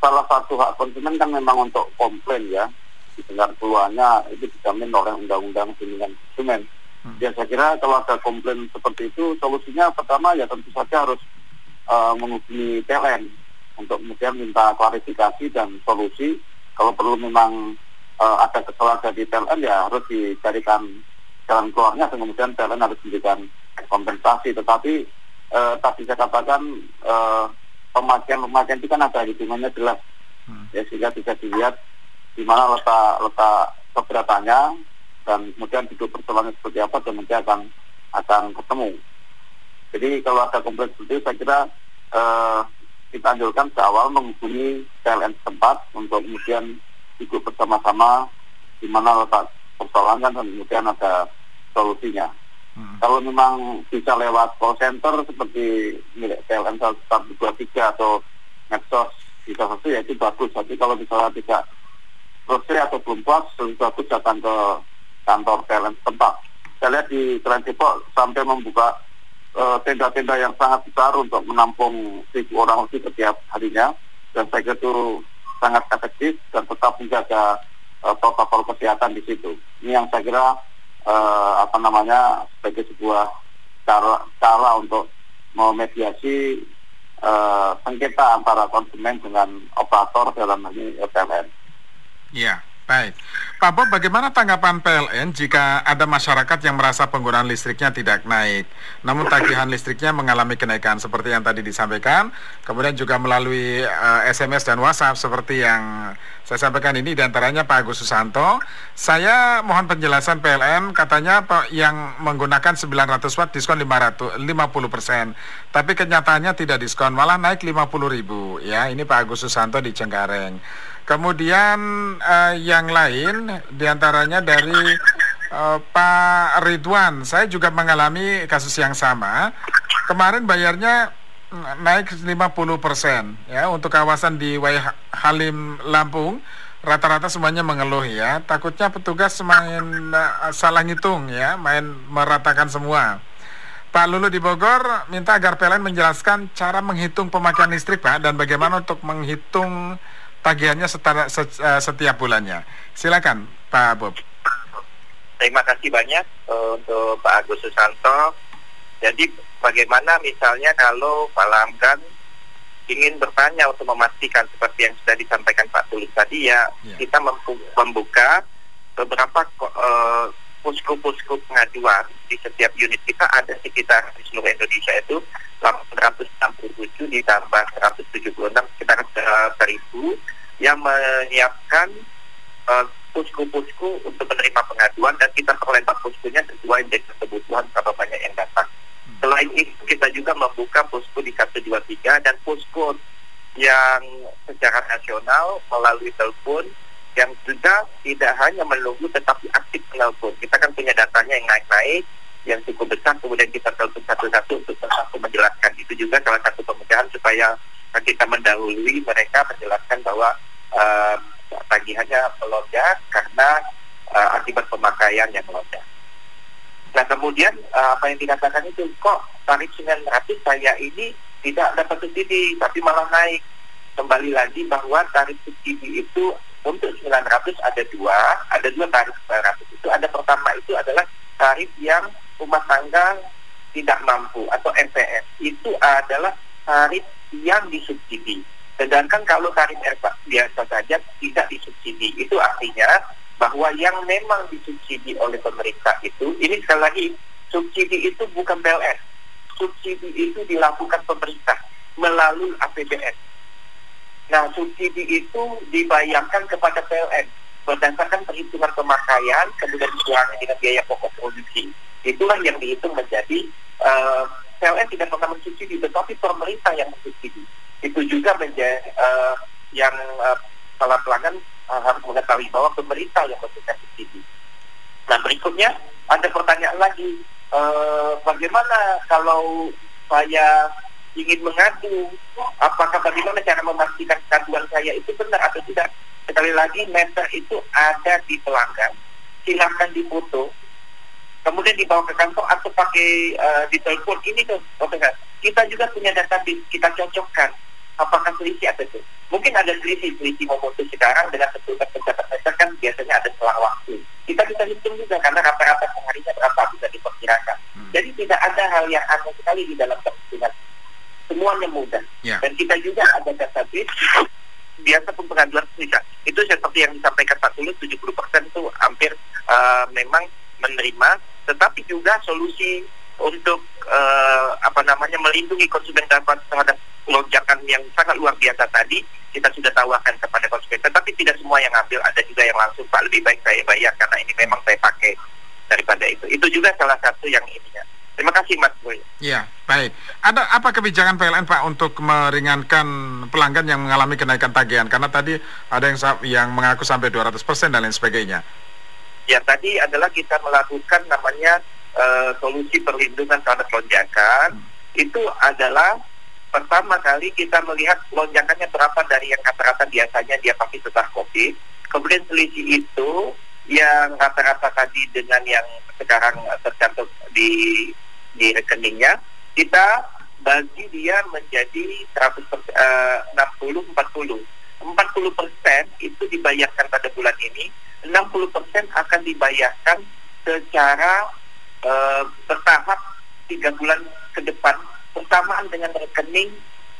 salah satu hak konsumen kan memang untuk komplain ya. Didengar keluarnya itu dijamin oleh Undang-Undang Perlindungan Konsumen. Hmm. Ya saya kira kalau ada komplain seperti itu, solusinya pertama ya tentu saja harus uh, menghubungi PLN untuk kemudian minta klarifikasi dan solusi. Kalau perlu memang uh, ada kesalahan dari PLN ya harus dicarikan jalan keluarnya dan kemudian PLN harus memberikan kompensasi. Tetapi uh, tadi saya katakan uh, pemakaian-pemakaian itu kan ada hitungannya jelas. Hmm. Ya sehingga bisa dilihat di mana letak letak keberatannya dan kemudian duduk persoalannya seperti apa dan nanti akan akan ketemu. Jadi kalau ada komplain seperti itu, saya kira uh, kita anjurkan seawal menghubungi PLN setempat untuk kemudian ikut bersama-sama di mana letak persoalan dan kemudian ada solusinya. Hmm. Kalau memang bisa lewat call center seperti milik PLN 123 atau Medsos bisa satu ya itu bagus. Tapi kalau misalnya tidak selesai atau belum puas, lebih bagus datang ke kantor PLN setempat. Saya lihat di Depok sampai membuka tenda-tenda uh, yang sangat besar untuk menampung seribu orang lebih setiap harinya dan saya kira itu sangat efektif dan tetap menjaga uh, protokol kesehatan di situ. Ini yang saya kira uh, apa namanya sebagai sebuah cara cara untuk memediasi uh, sengketa antara konsumen dengan operator dalam hal ini PLN. Iya. Baik, Pak Bob, bagaimana tanggapan PLN jika ada masyarakat yang merasa penggunaan listriknya tidak naik, namun tagihan listriknya mengalami kenaikan seperti yang tadi disampaikan, kemudian juga melalui uh, eh, SMS dan WhatsApp seperti yang saya sampaikan ini di antaranya Pak Agus Susanto. Saya mohon penjelasan PLN, katanya Pak yang menggunakan 900 watt diskon 500, 50 persen, tapi kenyataannya tidak diskon, malah naik 50 ribu. Ya, ini Pak Agus Susanto di Cengkareng. Kemudian uh, yang lain di antaranya dari uh, Pak Ridwan, saya juga mengalami kasus yang sama. Kemarin bayarnya mm, naik 50 persen ya untuk kawasan di Wai Halim Lampung. Rata-rata semuanya mengeluh ya. Takutnya petugas main uh, salah ngitung ya main meratakan semua. Pak Lulu di Bogor minta agar PLN menjelaskan cara menghitung pemakaian listrik Pak dan bagaimana untuk menghitung tagihannya setara, eh, setiap bulannya. Silakan Pak Bob. Terima kasih banyak uh, untuk Pak Agus Susanto. Jadi bagaimana misalnya kalau Pak Lamgan ingin bertanya untuk memastikan seperti yang sudah disampaikan Pak Tulis tadi ya, yeah. kita membuka beberapa uh, posko-posko pengaduan di setiap unit kita ada sekitar di seluruh Indonesia itu 867 ditambah 176 sekitar 1000 yang menyiapkan uh, posko-posko untuk menerima pengaduan dan kita perlebar poskonya sesuai dengan kebutuhan berapa banyak yang datang. Selain itu kita juga membuka posko di 123 dan posko yang secara nasional melalui telepon yang juga tidak hanya menunggu tetapi aktif telepon. Kita kan punya datanya yang naik-naik yang cukup besar kemudian kita telepon satu-satu untuk satu menjelaskan itu juga salah satu pemecahan supaya kita mendahului mereka menjelaskan bahwa uh, tagihannya melonjak karena uh, akibat pemakaian yang melonjak. Nah kemudian uh, apa yang dikatakan itu kok tarif 900 saya ini tidak dapat subsidi tapi malah naik. Kembali lagi bahwa tarif subsidi itu untuk 900 ada dua, ada dua tarif 900 itu. Ada pertama itu adalah tarif yang rumah tangga tidak mampu atau MPS. Itu adalah tarif yang disubsidi. Sedangkan kalau tarif biasa saja tidak disubsidi. Itu artinya bahwa yang memang disubsidi oleh pemerintah itu, ini sekali lagi, subsidi itu bukan PLN. Subsidi itu dilakukan pemerintah melalui APBN. Nah, subsidi itu dibayarkan kepada PLN berdasarkan perhitungan pemakaian, kemudian dikurangi dengan biaya pokok produksi. Itulah yang dihitung menjadi uh, eh, PLN tidak pernah mensubsidi, tetapi pemerintah yang mensubsidi. Itu juga menjadi uh, yang uh, pelanggan uh, harus mengetahui bahwa pemerintah yang memberikan subsidi. Nah berikutnya ada pertanyaan lagi, uh, bagaimana kalau saya ingin mengadu, apakah bagaimana cara memastikan kandungan saya itu benar atau tidak? Sekali lagi meter itu ada di pelanggan, silahkan difoto, kemudian dibawa ke kantor atau pakai uh, di telepon. Ini tuh, Kita juga punya data kita cocokkan apakah selisih atau itu. Mungkin ada selisih, selisih memutus sekarang dengan petugas pencatat meter kan biasanya ada selang waktu. Kita bisa hitung juga karena rata-rata seharinya berapa bisa diperkirakan. Hmm. Jadi tidak ada hal yang aneh sekali di dalam perhitungan. Semuanya mudah. Yeah. Dan kita juga ada database biasa pun pengaduan bisa. Itu seperti yang disampaikan Pak Tulus, 70% itu hampir uh, memang menerima, tetapi juga solusi untuk uh, apa namanya melindungi konsumen terhadap lonjakan yang sangat luar biasa tadi kita sudah tawarkan kepada konsumen. Tetapi tidak semua yang ambil ada juga yang langsung Pak lebih baik saya bayar karena ini memang saya pakai daripada itu. Itu juga salah satu yang ininya terima kasih Mas Boy. Ya baik. Ada apa kebijakan PLN Pak untuk meringankan pelanggan yang mengalami kenaikan tagihan? Karena tadi ada yang yang mengaku sampai 200% dan lain sebagainya. Ya tadi adalah kita melakukan namanya uh, solusi perlindungan terhadap lonjakan. Hmm. itu adalah pertama kali kita melihat lonjakannya berapa dari yang rata-rata biasanya dia pakai setelah COVID. Kemudian selisih itu yang rata-rata tadi dengan yang sekarang tercantum di di rekeningnya, kita bagi dia menjadi 100 uh, 60 40. 40 persen itu dibayarkan pada bulan ini, 60 persen akan dibayarkan secara uh, bertahap tiga bulan ke depan bersamaan dengan rekening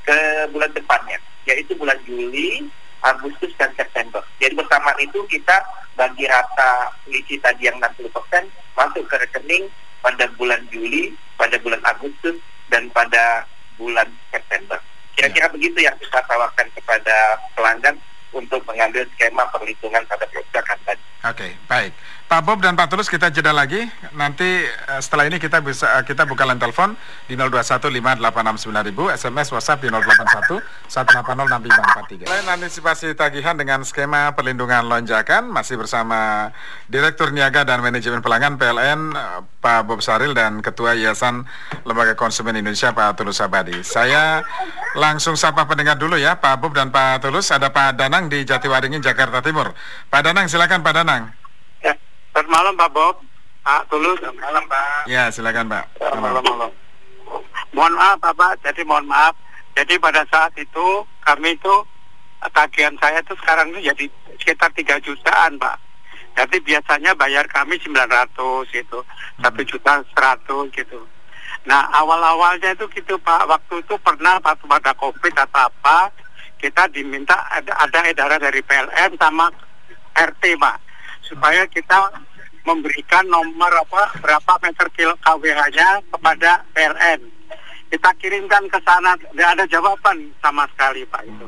ke bulan depannya, yaitu bulan Juli, Agustus, dan September. Jadi bersamaan itu kita bagi rata selisih tadi yang 60% masuk ke rekening pada bulan Juli, pada bulan Agustus, dan pada bulan September. Kira-kira ya. begitu yang kita tawarkan kepada pelanggan untuk mengambil skema perhitungan pada kebijakan tadi. Oke, okay, baik. Pak Bob dan Pak Tulus kita jeda lagi. Nanti uh, setelah ini kita bisa uh, kita buka line telepon di 0215869000, SMS WhatsApp di 081 180 Selain antisipasi tagihan dengan skema perlindungan lonjakan masih bersama Direktur Niaga dan Manajemen Pelanggan PLN uh, Pak Bob Saril dan Ketua Yayasan Lembaga Konsumen Indonesia Pak Tulus Abadi. Saya langsung sapa pendengar dulu ya Pak Bob dan Pak Tulus. Ada Pak Danang di Jatiwaringin Jakarta Timur. Pak Danang silakan Pak Danang. Selamat malam Pak Bob. Pak Tulus. Selamat malam Pak. Ya, silakan Pak. Selamat malam. malam. mohon maaf Bapak, jadi mohon maaf. Jadi pada saat itu kami itu tagihan saya itu sekarang itu jadi sekitar 3 jutaan Pak. Jadi biasanya bayar kami 900 gitu, satu juta 100 gitu. Nah awal-awalnya itu gitu Pak, waktu itu pernah waktu pada COVID atau apa, kita diminta ada, ada edaran dari PLN sama RT Pak, supaya kita memberikan nomor apa berapa meter kilo KWH-nya kepada PLN. Kita kirimkan ke sana, tidak ada jawaban sama sekali Pak itu.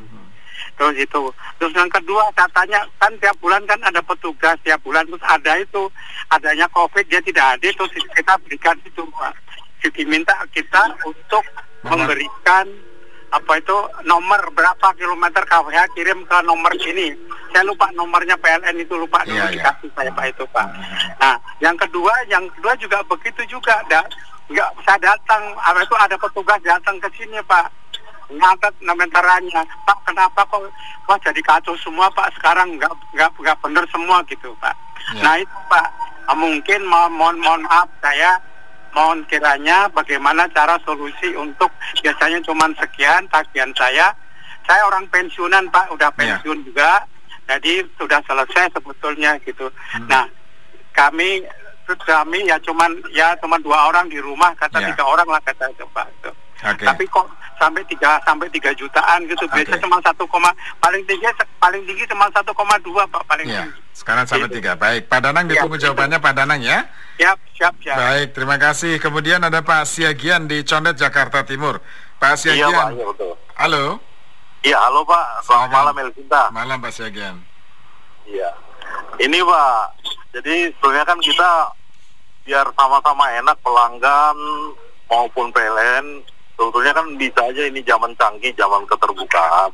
Terus itu, terus yang kedua katanya kan tiap bulan kan ada petugas tiap bulan terus ada itu adanya COVID dia tidak ada terus kita berikan itu Pak. Jadi minta kita untuk memberikan apa itu nomor berapa kilometer KWH kirim ke nomor sini. Saya lupa nomornya PLN itu lupa dulu Iya, iya. dikasih saya Pak itu Pak. Nah, yang kedua, yang kedua juga begitu juga. Da, nggak saya datang, apa itu ada petugas datang ke sini Pak, ngangkat nomentaranya. Pak, kenapa kok wah jadi kacau semua Pak? Sekarang nggak nggak nggak benar semua gitu Pak. Ya. Nah itu Pak, mungkin mohon mohon, mohon maaf saya mohon kiranya bagaimana cara solusi untuk biasanya cuma sekian tagihan saya. Saya orang pensiunan Pak, udah Ya. pensiun juga. Jadi sudah selesai sebetulnya gitu. Hmm. Nah, kami kami ya cuman ya cuman dua orang di rumah kata Ya. tiga orang lah kata itu Pak. Itu. Oke. Tapi kok sampai tiga sampai tiga jutaan gitu. Biasa Oke. cuma satu koma paling tinggi paling tinggi cuma satu koma dua Pak paling Ya, tinggi. sekarang sampai Itu. tiga. Baik, Pak Danang Ya, ditunggu itu. jawabannya Pak Danang ya. Siap siap siap. Baik, terima kasih. Kemudian ada Pak Siagian di Condet, Jakarta Timur. Pak Iya Pak, Siagian. iya betul. Halo. Iya halo Pak, selamat Silakan. malam Elvinta. Malam Pak Siagian. Iya. Ini Pak, jadi sebenarnya kan kita biar sama-sama enak pelanggan maupun PLN, sebetulnya kan bisa aja ini zaman canggih, zaman keterbukaan.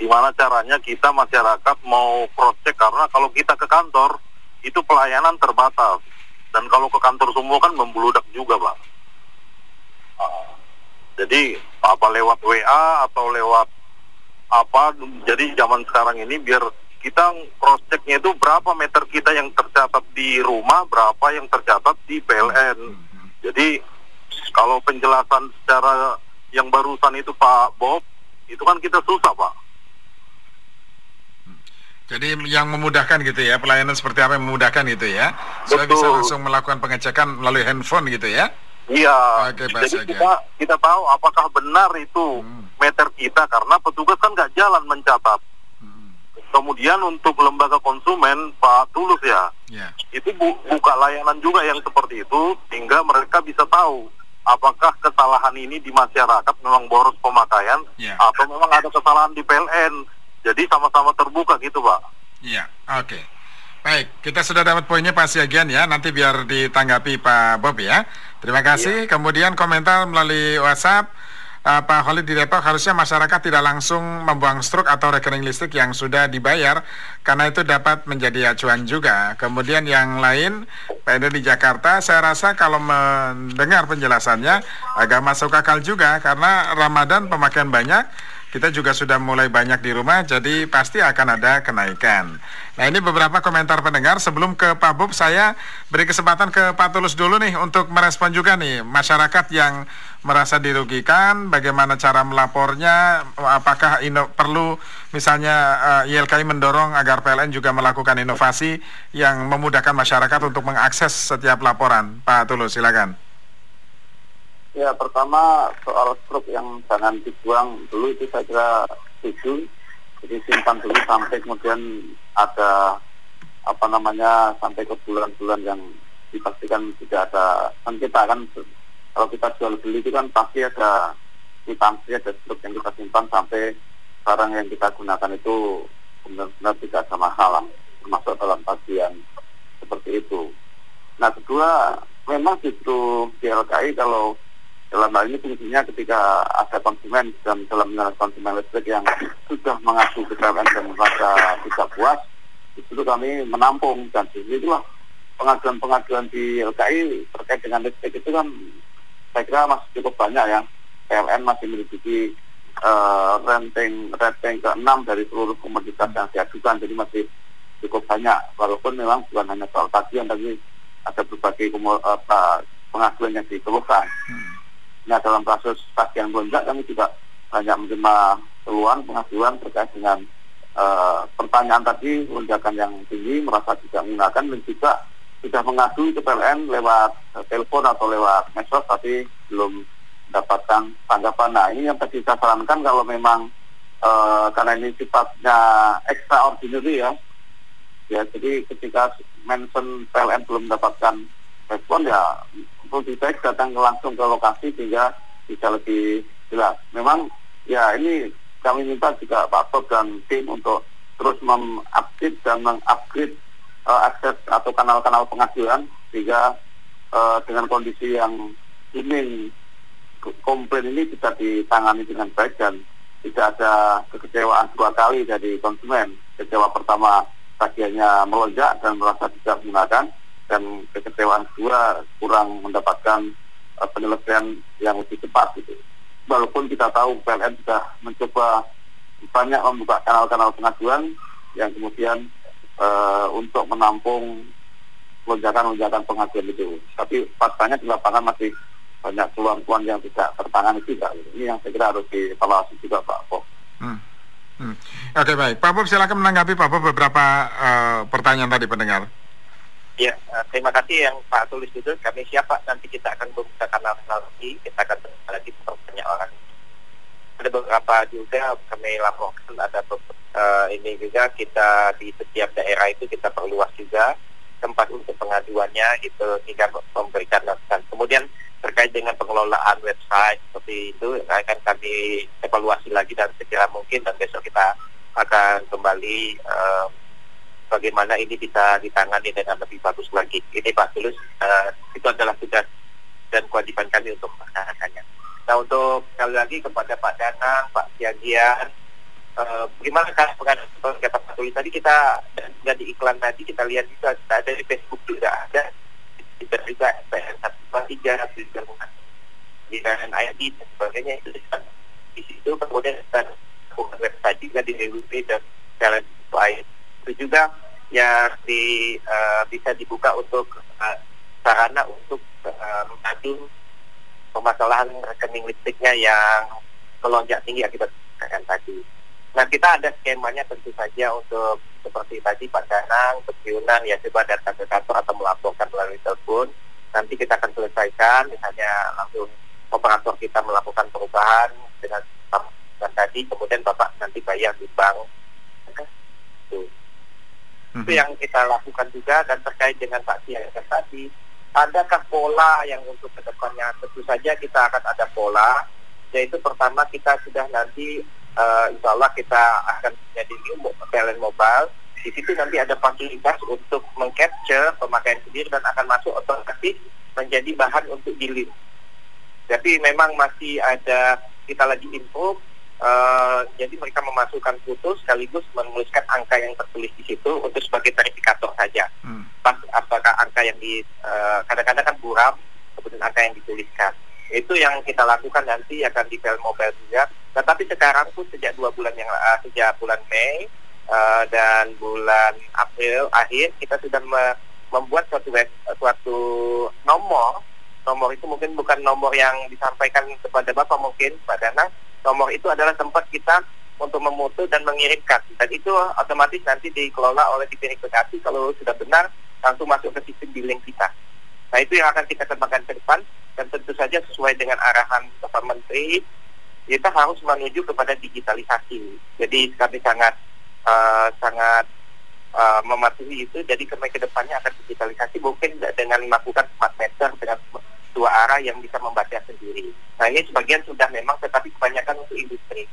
Gimana caranya kita masyarakat mau cross check karena kalau kita ke kantor itu pelayanan terbatas dan kalau ke kantor semua kan membludak juga Pak. Ah, Jadi apa lewat WA atau lewat apa jadi zaman sekarang ini biar kita cross checknya itu berapa meter kita yang tercatat di rumah berapa yang tercatat di PLN jadi kalau penjelasan secara yang barusan itu Pak Bob itu kan kita susah Pak Jadi yang memudahkan gitu ya, pelayanan seperti apa yang memudahkan gitu ya. Betul. bisa langsung melakukan pengecekan melalui handphone gitu ya. iya Oke, Pak jadi kita kita tahu apakah benar itu Hmm. Meter kita karena petugas kan nggak jalan mencatat Hmm, kemudian untuk lembaga konsumen Pak Tulus ya Ya. itu bu- buka layanan juga yang seperti itu sehingga mereka bisa tahu apakah kesalahan ini di masyarakat memang boros pemakaian Ya. atau memang ada kesalahan di PLN jadi sama-sama terbuka gitu pak Iya, oke. Baik, kita sudah dapat poinnya Pak Siagian ya. Nanti biar ditanggapi Pak Bob ya. Terima kasih. Kemudian komentar melalui WhatsApp. Pak Khalid Depok harusnya masyarakat tidak langsung membuang struk atau rekening listrik yang sudah dibayar karena itu dapat menjadi acuan juga. Kemudian yang lain Endo di Jakarta saya rasa kalau mendengar penjelasannya agak masuk akal juga karena Ramadan pemakaian banyak kita juga sudah mulai banyak di rumah, jadi pasti akan ada kenaikan. Nah ini beberapa komentar pendengar. Sebelum ke Pak Bob, saya beri kesempatan ke Pak Tulus dulu nih untuk merespon juga nih masyarakat yang merasa dirugikan, bagaimana cara melapornya, apakah ino, perlu misalnya eh, YLKI mendorong agar PLN juga melakukan inovasi yang memudahkan masyarakat untuk mengakses setiap laporan. Pak Tulus, silakan. Ya pertama soal struk yang jangan dibuang dulu itu saya kira setuju. Jadi simpan dulu sampai kemudian ada apa namanya sampai ke bulan-bulan yang dipastikan tidak ada kan kita kan kalau kita jual beli itu kan pasti ada kwitansi ada struk yang kita simpan sampai barang yang kita gunakan itu benar-benar tidak ada masalah termasuk dalam bagian seperti itu. Nah kedua memang justru DLKI kalau dalam hal ini fungsinya ketika ada konsumen dan dalam konsumen listrik yang sudah mengadu ke PLN dan merasa tidak puas, justru kami menampung dan itulah pengaduan-pengaduan di LKI terkait dengan listrik itu kan saya kira masih cukup banyak ya. PLN masih menduduki eh, ranking ranking ke-6 dari seluruh komoditas yang diajukan, jadi masih cukup banyak. Walaupun memang bukan hanya soal tagihan, tapi ada berbagai komo- apa, pengaduan yang dikeluhkan. Nah dalam kasus tagihan melonjak kami juga banyak menerima keluhan pengaduan terkait dengan uh, pertanyaan tadi lonjakan yang tinggi merasa tidak menggunakan dan juga sudah mengadu ke PLN lewat uh, telepon atau lewat medsos tapi belum mendapatkan tanggapan. Nah ini yang tadi saya sarankan kalau memang uh, karena ini sifatnya extraordinary ya, ya jadi ketika mention PLN belum mendapatkan respon ya lebih baik datang langsung ke lokasi sehingga bisa lebih jelas. Memang ya ini kami minta juga Pak Bob dan tim untuk terus mengupdate dan mengupgrade uh, akses atau kanal-kanal pengaduan sehingga uh, dengan kondisi yang ini komplain ini bisa ditangani dengan baik dan tidak ada kekecewaan dua kali dari konsumen. Kecewa pertama tagihannya melonjak dan merasa tidak menggunakan dan kekecewaan kedua kurang mendapatkan uh, penyelesaian yang lebih cepat gitu. Walaupun kita tahu PLN sudah mencoba banyak membuka kanal-kanal pengaduan yang kemudian uh, untuk menampung lonjakan-lonjakan pengaduan itu. Tapi faktanya di lapangan masih banyak keluhan-keluhan yang tidak tertangani juga. Ini yang saya kira harus dievaluasi juga Pak Pop. Hmm. Hmm. Oke baik, Pak Bob silakan menanggapi Pak Bob beberapa uh, pertanyaan tadi pendengar. Ya, uh, terima kasih yang Pak tulis itu. Kami siapa nanti kita akan membuka kanal lagi, kita akan lagi banyak orang. Ada beberapa juga kami laporkan ada uh, ini juga kita di setiap daerah itu kita perluas juga tempat untuk pengaduannya itu hingga memberikan masukan. Kemudian terkait dengan pengelolaan website seperti itu akan kami evaluasi lagi dan segera mungkin dan besok kita akan kembali uh, bagaimana ini bisa ditangani dengan lebih bagus lagi. Ini Pak Tulus uh, itu adalah tugas dan kewajiban kami untuk melaksanakannya. Nah untuk sekali lagi kepada Pak Danang, Pak Siagian, uh, bagaimana kan kata Pak Tulus tadi kita dan di iklan tadi kita lihat juga ada di Facebook juga ada. Kita juga satu tiga di NID dan sebagainya itu di situ kemudian kita bukan website juga di WWW dan lain itu juga ya di uh, bisa dibuka untuk uh, sarana untuk uh, mengadu permasalahan rekening listriknya yang melonjak tinggi akibat kekayaan tadi. Nah kita ada skemanya tentu saja untuk seperti tadi Pak Danang, pensiunan ya coba datang ke kantor atau melaporkan melalui telepon. Nanti kita akan selesaikan misalnya langsung operator kita melakukan perubahan dengan dan tadi kemudian Bapak nanti bayar di bank. Itu. Itu yang kita lakukan juga dan terkait dengan Pak Siaga tadi adakah pola yang untuk ke depannya tentu saja kita akan ada pola yaitu pertama kita sudah nanti uh, insya Allah kita akan menjadi new talent mobile. Di situ nanti ada fasilitas untuk mengcapture pemakaian sendiri dan akan masuk otomatis menjadi bahan untuk giling. Jadi memang masih ada kita lagi info. Uh, jadi mereka memasukkan foto sekaligus menuliskan angka yang tertulis di situ untuk sebagai verifikator saja. Hmm. Pas apakah angka yang di uh, kadang-kadang kan buram, kemudian angka yang dituliskan itu yang kita lakukan nanti akan di Pel Mobile juga. Tetapi sekarang pun sejak dua bulan yang uh, sejak bulan Mei uh, dan bulan April akhir kita sudah me membuat suatu web, suatu nomor. Nomor itu mungkin bukan nomor yang disampaikan kepada Bapak mungkin Pak Dana. Nomor itu adalah tempat kita untuk memutu dan mengirimkan. Dan itu otomatis nanti dikelola oleh diverifikasi kalau sudah benar langsung masuk ke sistem billing kita. Nah itu yang akan kita kembangkan ke depan dan tentu saja sesuai dengan arahan Bapak Menteri kita harus menuju kepada digitalisasi. Jadi kami sangat uh, sangat uh, mematuhi itu. Jadi kami ke depannya akan digitalisasi mungkin dengan melakukan smart meter dengan dua arah yang bisa membaca sendiri. Nah ini sebagian sudah memang, tetapi kebanyakan untuk industri.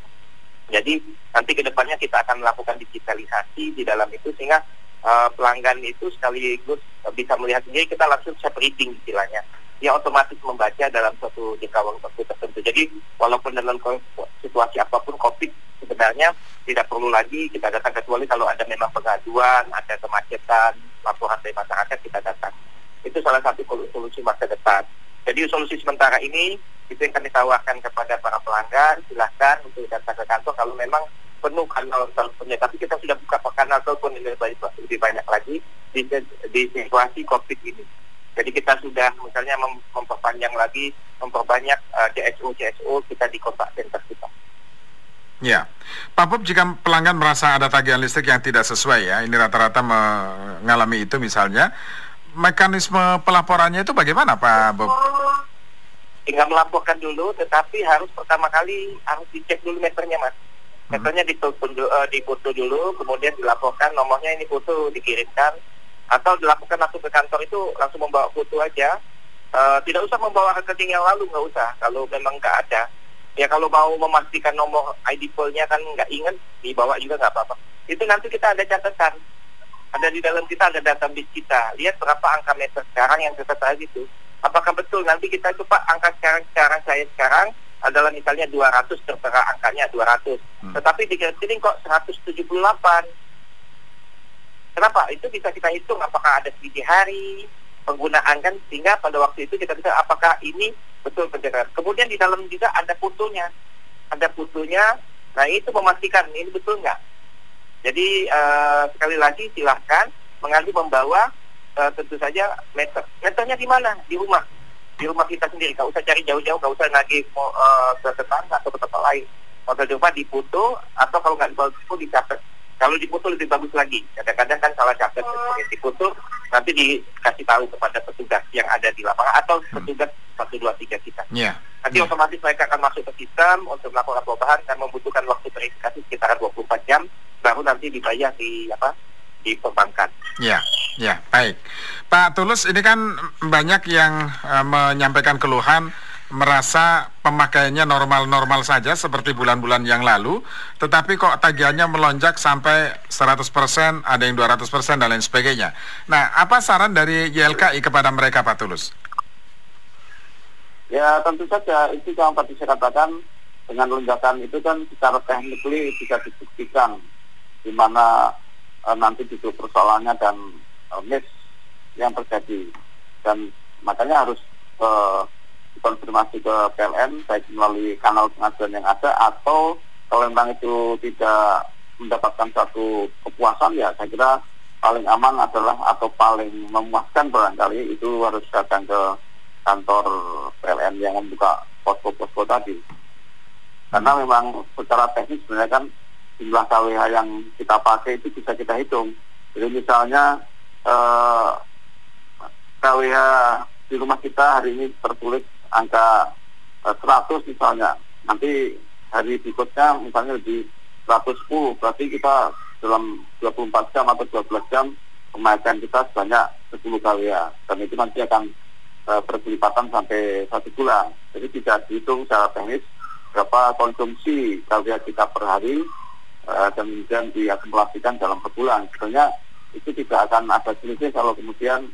Jadi nanti ke depannya kita akan melakukan digitalisasi di dalam itu sehingga uh, pelanggan itu sekaligus bisa melihat sendiri kita langsung siap reading istilahnya dia otomatis membaca dalam suatu jangka waktu tertentu. Jadi walaupun dalam situasi apa pun COVID sebenarnya tidak perlu lagi kita datang kecuali kalau ada memang pengaduan, ada kemacetan, laporan dari masyarakat kita datang. Itu salah satu solusi masa depan. Jadi solusi sementara ini itu yang kami tawarkan kepada para pelanggan, silahkan untuk datang ke kantor kalau memang penuh kanal teleponnya. Tapi kita sudah buka kanal telepon ini lebih banyak lagi di, di situasi COVID ini. Jadi kita sudah misalnya mem memperpanjang lagi, memperbanyak uh, CSO CSO kita di kontak center kita. Ya, Pak Bob, jika pelanggan merasa ada tagihan listrik yang tidak sesuai ya, ini rata-rata mengalami itu misalnya, mekanisme pelaporannya itu bagaimana Pak Bob? Tinggal melaporkan dulu, tetapi harus pertama kali harus dicek dulu meternya mas. Hmm. Meternya uh, difoto dulu, kemudian dilaporkan nomornya ini foto dikirimkan, atau dilakukan langsung ke kantor itu langsung membawa foto aja. Uh, tidak usah membawa rekening yang lalu, nggak usah. Kalau memang nggak ada, ya kalau mau memastikan nomor ID poolnya kan nggak ingat dibawa juga nggak apa-apa itu nanti kita ada catatan ada di dalam kita ada database kita lihat berapa angka meter sekarang yang tertera gitu apakah betul nanti kita itu pak angka sekarang sekarang saya sekarang adalah misalnya 200 tertera angkanya 200 hmm. tetapi di rekening kok 178 kenapa itu bisa kita hitung apakah ada selisih hari penggunaan kan sehingga pada waktu itu kita bisa apakah ini betul pencegahan. Kemudian di dalam juga ada fotonya, ada fotonya. Nah itu memastikan ini betul nggak. Jadi uh, sekali lagi silahkan mengambil membawa uh, tentu saja meter. Meternya di mana? Di rumah. Di rumah kita sendiri. Gak usah cari jauh-jauh, gak usah lagi uh, ke tetangga atau ke tempat lain. Kalau coba di foto atau kalau nggak di foto dicatat kalau dipoto lebih bagus lagi. Kadang-kadang kan salah catat dipoto nanti dikasih tahu kepada petugas yang ada di lapangan atau hmm. petugas satu dua tiga kita. Yeah. Nanti yeah. otomatis mereka akan masuk ke sistem untuk melakukan perubahan dan membutuhkan waktu verifikasi sekitar 24 jam baru nanti dibayar di apa di perbankan. Ya, ya, baik. Pak Tulus, ini kan banyak yang uh, menyampaikan keluhan merasa pemakaiannya normal-normal saja seperti bulan-bulan yang lalu, tetapi kok tagihannya melonjak sampai 100%, ada yang 200% dan lain sebagainya. Nah, apa saran dari YLKI kepada mereka Pak Tulus? Ya, tentu saja itu yang tadi saya katakan dengan lonjakan itu kan secara teknik bisa dibuktikan di mana e, nanti duduk persoalannya dan e, miss yang terjadi. Dan makanya harus e, konfirmasi ke PLN baik melalui kanal pengaduan yang ada atau kalau memang itu tidak mendapatkan satu kepuasan ya saya kira paling aman adalah atau paling memuaskan barangkali itu harus datang ke kantor PLN yang membuka posko-posko tadi. Karena memang secara teknis sebenarnya kan jumlah KWH yang kita pakai itu bisa kita hitung. Jadi misalnya eh, KWH di rumah kita hari ini tertulis angka eh, 100 misalnya. Nanti hari berikutnya misalnya di 110 berarti kita dalam 24 jam atau 12 jam pemakaian kita sebanyak 10 kali ya dan itu nanti akan uh, berkelipatan sampai satu bulan. Jadi tidak dihitung secara teknis berapa konsumsi KWA kita per hari uh, dan kemudian diakumulasikan dalam per bulan sebenarnya itu tidak akan ada selisih kalau kemudian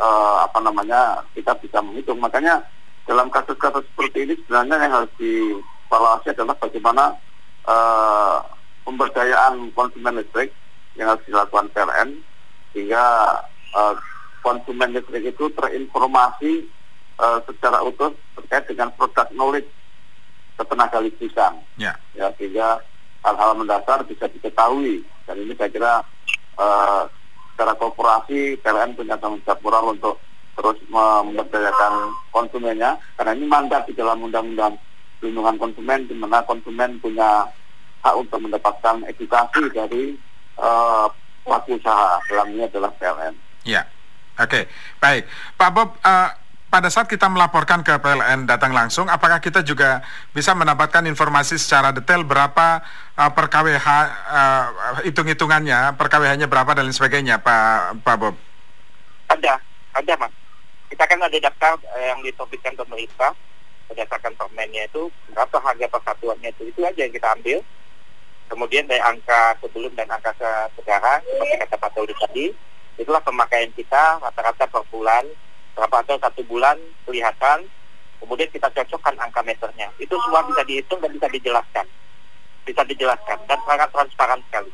uh, apa namanya kita bisa menghitung makanya dalam kasus-kasus seperti ini sebenarnya yang harus dievaluasi adalah bagaimana uh, pemberdayaan konsumen listrik yang harus dilakukan PLN sehingga uh, konsumen listrik itu terinformasi uh, secara utuh terkait dengan produk knowledge ketenaga listrikan. Ya. ya sehingga hal-hal mendasar bisa diketahui dan ini saya kira uh, secara korporasi PLN punya tanggung jawab moral untuk terus memberdayakan konsumennya karena ini mandat di dalam undang-undang perlindungan konsumen di mana konsumen punya hak untuk mendapatkan edukasi dari uh, pelaku usaha dalam ini adalah PLN. Ya, oke, okay. baik, Pak Bob. Uh, pada saat kita melaporkan ke PLN datang langsung, apakah kita juga bisa mendapatkan informasi secara detail berapa uh, per KWH uh, hitung-hitungannya, per KWH-nya berapa dan lain sebagainya, Pak Pak Bob? Ada, ada mas. Kita kan ada daftar eh, yang diterbitkan pemerintah berdasarkan permennya itu berapa harga persatuannya itu itu aja yang kita ambil. Kemudian dari angka sebelum dan angka sekarang seperti kata Pak Taudi tadi itulah pemakaian kita rata-rata per bulan berapa atau satu bulan kelihatan kemudian kita cocokkan angka meternya itu semua bisa dihitung dan bisa dijelaskan bisa dijelaskan dan sangat transparan sekali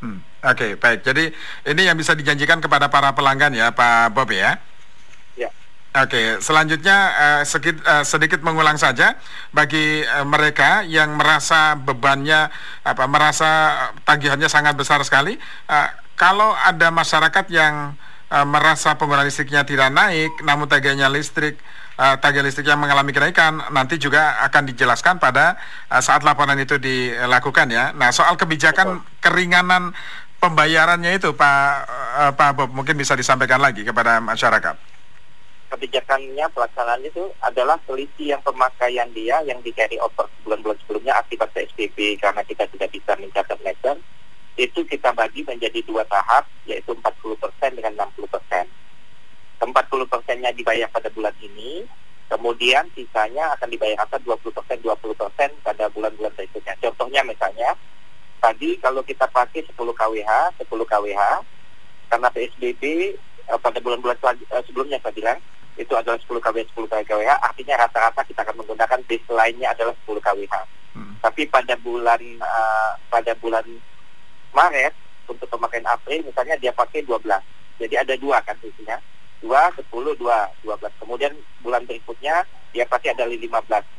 hmm, Oke, okay, baik. Jadi ini yang bisa dijanjikan kepada para pelanggan ya, Pak Bob ya. Oke, selanjutnya uh, sedikit, uh, sedikit mengulang saja bagi uh, mereka yang merasa bebannya apa merasa tagihannya sangat besar sekali. Uh, kalau ada masyarakat yang uh, merasa pengguna listriknya tidak naik, namun tagihannya listrik uh, tagihan listrik yang mengalami kenaikan nanti juga akan dijelaskan pada uh, saat laporan itu dilakukan ya. Nah, soal kebijakan Betul. keringanan pembayarannya itu Pak uh, Pak Bob mungkin bisa disampaikan lagi kepada masyarakat kebijakannya pelaksanaan itu adalah selisih yang pemakaian dia yang di carry over bulan-bulan sebelumnya akibat PSBB karena kita tidak bisa mencatat meter itu kita bagi menjadi dua tahap yaitu 40% dengan 60%. 40 persennya dibayar pada bulan ini, kemudian sisanya akan dibayar dibayarkan 20 persen 20 persen pada bulan-bulan berikutnya. Contohnya misalnya tadi kalau kita pakai 10 kWh 10 kWh karena PSBB eh, pada bulan-bulan eh, sebelumnya saya bilang itu adalah 10 kWh 10 kWh artinya rata-rata kita akan menggunakan baseline-nya adalah 10 kWh hmm. tapi pada bulan uh, pada bulan Maret untuk pemakaian April misalnya dia pakai 12 jadi ada dua kan isinya dua sepuluh dua dua belas kemudian bulan berikutnya dia pasti ada 15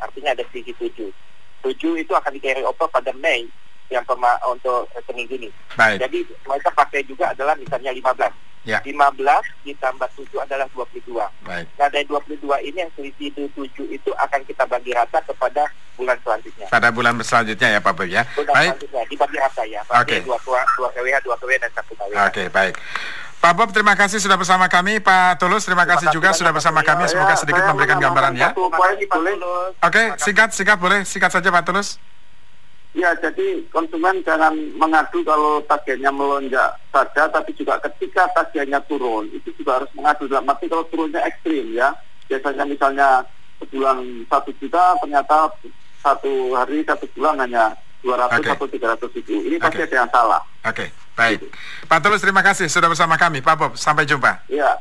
artinya ada sisi tujuh tujuh itu akan di carry over pada Mei yang pema untuk seminggu ini. Baik. Jadi mereka pakai juga adalah misalnya 15 Ya. 15 ditambah 7 adalah 22. Baik. Nah dari 22 ini yang selisih 7 itu akan kita bagi rata kepada bulan selanjutnya. Pada bulan selanjutnya ya Pak Boy ya. Bulan baik. selanjutnya dibagi rata ya. Oke. Okay. 2 2 KWH, 2 KWH dan 1 KWH. Oke, okay, baik. Pak Bob, terima kasih sudah bersama kami. Pak Tulus, terima, terima kasih juga sudah bersama kami. Semoga sedikit memberikan gambaran ya. Oke, okay, singkat, singkat boleh, singkat saja Pak Tulus. Ya, jadi konsumen jangan mengadu kalau tagihannya melonjak saja, tapi juga ketika tagihannya turun, itu juga harus mengadu. Dalam arti kalau turunnya ekstrim ya, biasanya misalnya sebulan satu juta, ternyata satu hari, satu bulan hanya 200 okay. atau 300 ribu. Ini pasti okay. ada yang salah. Oke, okay. baik. Gitu. Pak Tulus, terima kasih sudah bersama kami. Pak Bob, sampai jumpa. Iya.